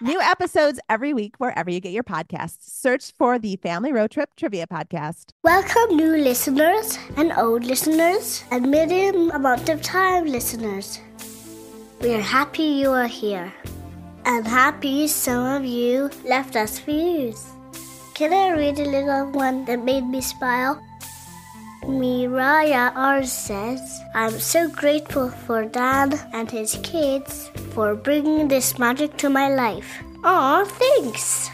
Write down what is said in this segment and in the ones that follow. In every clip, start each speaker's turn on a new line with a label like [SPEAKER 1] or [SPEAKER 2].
[SPEAKER 1] New episodes every week wherever you get your podcasts. Search for the Family Road Trip Trivia Podcast.
[SPEAKER 2] Welcome, new listeners and old listeners and medium amount of time listeners. We are happy you are here. And happy some of you left us views. Can I read a little one that made me smile? Miraya R says, I'm so grateful for Dan and his kids for bringing this magic to my life. Aw, thanks.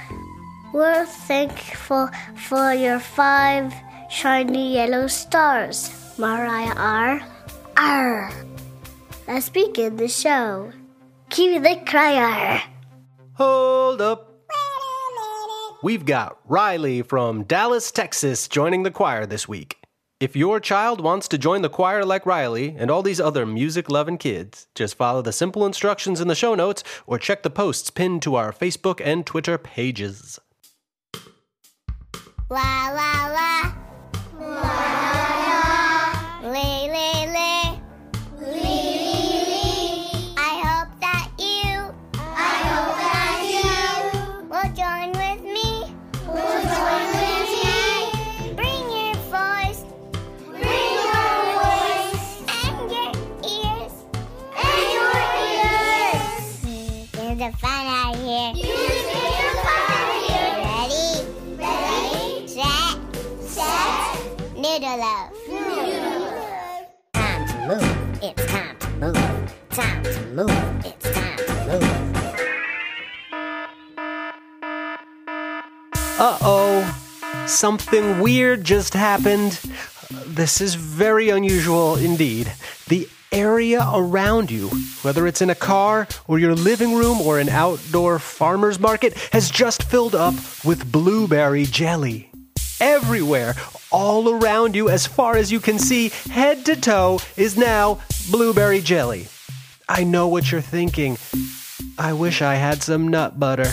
[SPEAKER 2] We're thankful for your five shiny yellow stars, Mariah R. R. Let's begin the show. Cue the crier.
[SPEAKER 3] Hold up. We've got Riley from Dallas, Texas joining the choir this week. If your child wants to join the choir like Riley and all these other music loving kids, just follow the simple instructions in the show notes or check the posts pinned to our Facebook and Twitter pages.
[SPEAKER 2] La la la. The fun out here. There's the fun out here. Ready? Ready? Set. Set. Noodle love.
[SPEAKER 4] Time to move. It's time to move. Time to move. It's time to move.
[SPEAKER 3] Uh oh. Something weird just happened. This is very unusual indeed. The area around you, whether it's in a car or your living room or an outdoor farmer's market, has just filled up with blueberry jelly. Everywhere, all around you, as far as you can see, head to toe, is now blueberry jelly. I know what you're thinking. I wish I had some nut butter.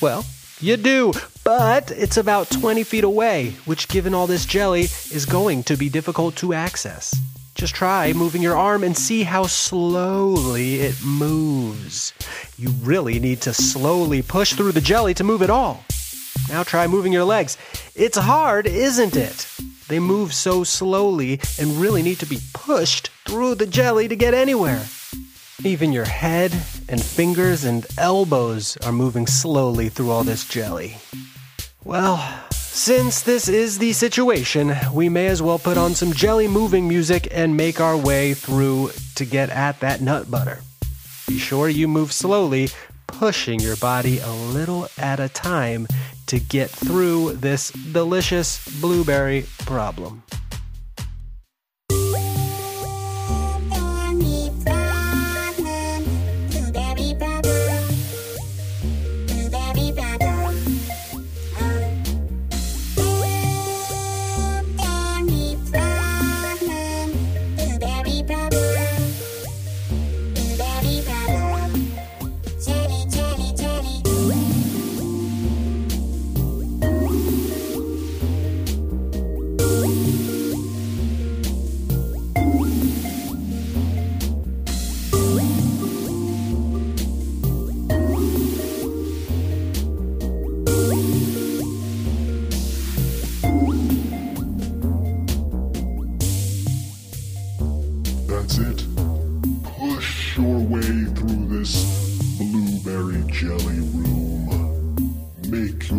[SPEAKER 3] Well, you do, but it's about 20 feet away, which, given all this jelly, is going to be difficult to access. Just try moving your arm and see how slowly it moves. You really need to slowly push through the jelly to move it all. Now try moving your legs. It's hard, isn't it? They move so slowly and really need to be pushed through the jelly to get anywhere. Even your head and fingers and elbows are moving slowly through all this jelly. Well, since this is the situation, we may as well put on some jelly moving music and make our way through to get at that nut butter. Be sure you move slowly, pushing your body a little at a time to get through this delicious blueberry problem.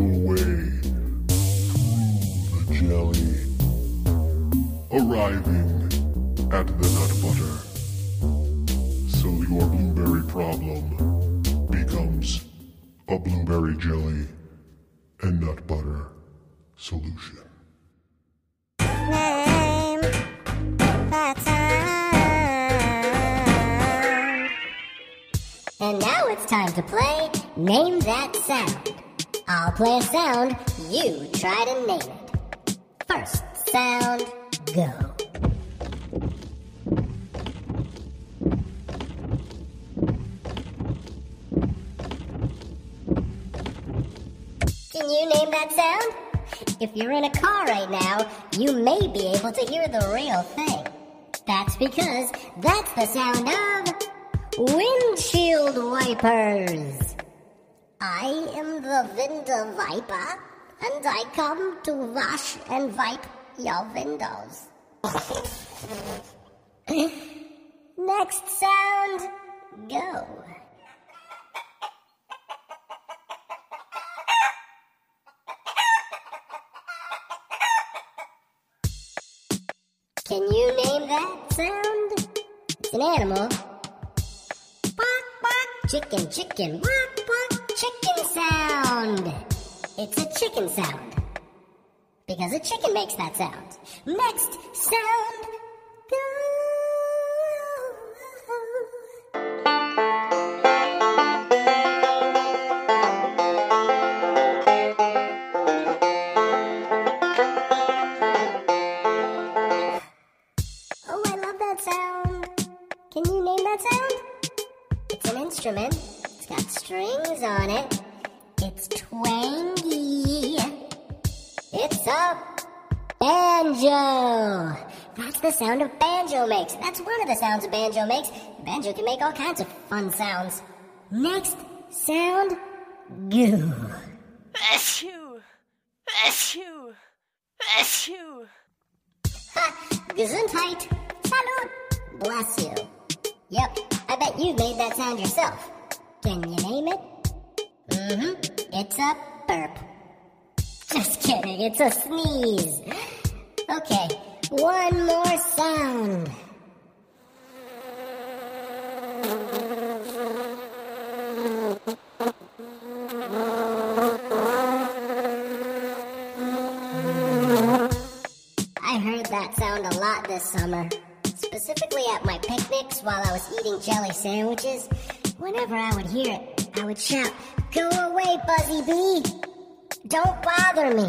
[SPEAKER 5] Way through the jelly, arriving at the nut butter. So your blueberry problem becomes a blueberry jelly and nut butter solution.
[SPEAKER 4] And now it's time to play Name That Sound. I'll play a sound, you try to name it. First sound, go. Can you name that sound? If you're in a car right now, you may be able to hear the real thing. That's because that's the sound of windshield wipers. I am the window viper, and I come to wash and wipe your windows. Next sound, go. Can you name that sound? It's an animal. Quack, quack, chicken, chicken, quack, chicken sound. It's a chicken sound. Because a chicken makes that sound. Next sound, go. Oh, I love that sound. Can you name that sound? It's an instrument. It's got strings on it. It's twangy. It's a banjo. That's the sound a banjo makes. That's one of the sounds a banjo makes. A banjo can make all kinds of fun sounds. Next sound, goo.
[SPEAKER 6] Achoo! Achoo! Achoo!
[SPEAKER 4] Gesundheit. Salud. Bless you. Yep, I bet you made that sound yourself. Can you name it? Mm-hmm. It's a burp. Just kidding, it's a sneeze. Okay, one more sound. I heard that sound a lot this summer. Specifically at my picnics while I was eating jelly sandwiches. Whenever I would hear it, I would shout, Go away, Buzzy Bee! Don't bother me!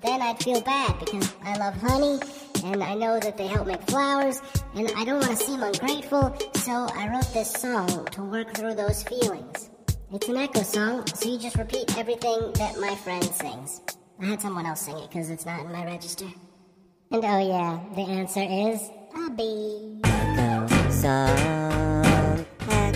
[SPEAKER 4] Then I'd feel bad because I love honey and I know that they help make flowers and I don't want to seem ungrateful, so I wrote this song to work through those feelings. It's an echo song, so you just repeat everything that my friend sings. I had someone else sing it because it's not in my register. And oh yeah, the answer is a bee. Echo song,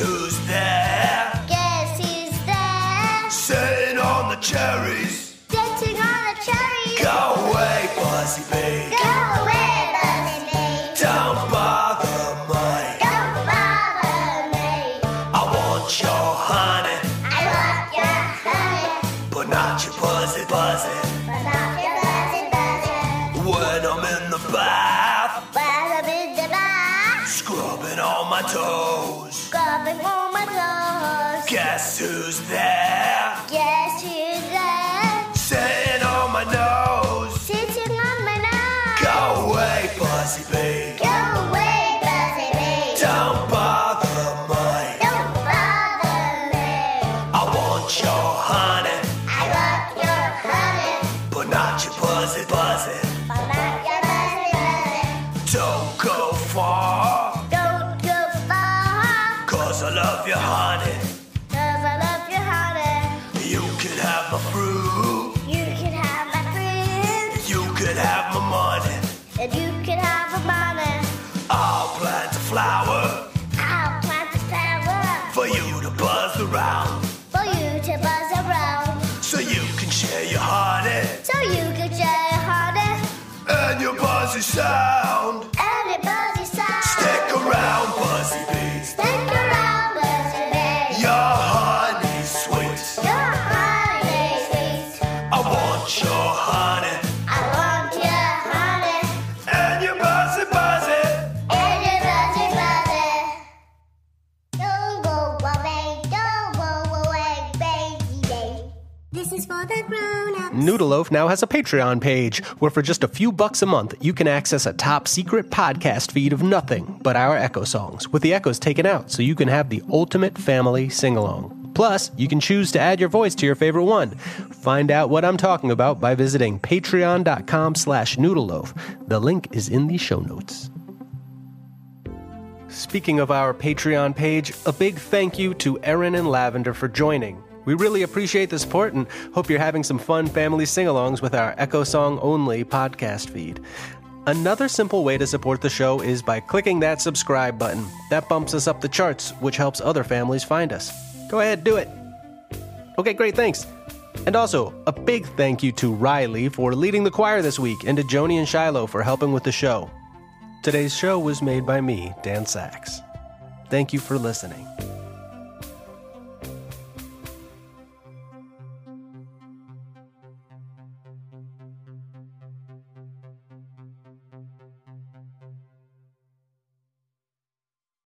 [SPEAKER 7] who's there?
[SPEAKER 2] Guess who's there?
[SPEAKER 7] Sitting on the cherries.
[SPEAKER 2] Sitting on a cherry.
[SPEAKER 7] Go away, Buzzy Bee.
[SPEAKER 2] Grown-ups.
[SPEAKER 3] Now has a Patreon page where for just a few bucks a month you can access a top secret podcast feed of nothing but our Echo songs, with the echoes taken out so you can have the ultimate family sing along. Plus, you can choose to add your voice to your favorite one. Find out what I'm talking about by visiting patreon.com slash noodleloaf. The link is in the show notes. Speaking of our Patreon page, a big thank you to Erin and Lavender for joining. We really appreciate the support and hope you're having some fun family sing alongs with our Echo Song Only podcast feed. Another simple way to support the show is by clicking that subscribe button. That bumps us up the charts, which helps other families find us. Go ahead, do it. Okay, great, thanks. And also, a big thank you to Riley for leading the choir this week and to Joni and Shiloh for helping with the show. Today's show was made by me, Dan Saks. Thank you for listening.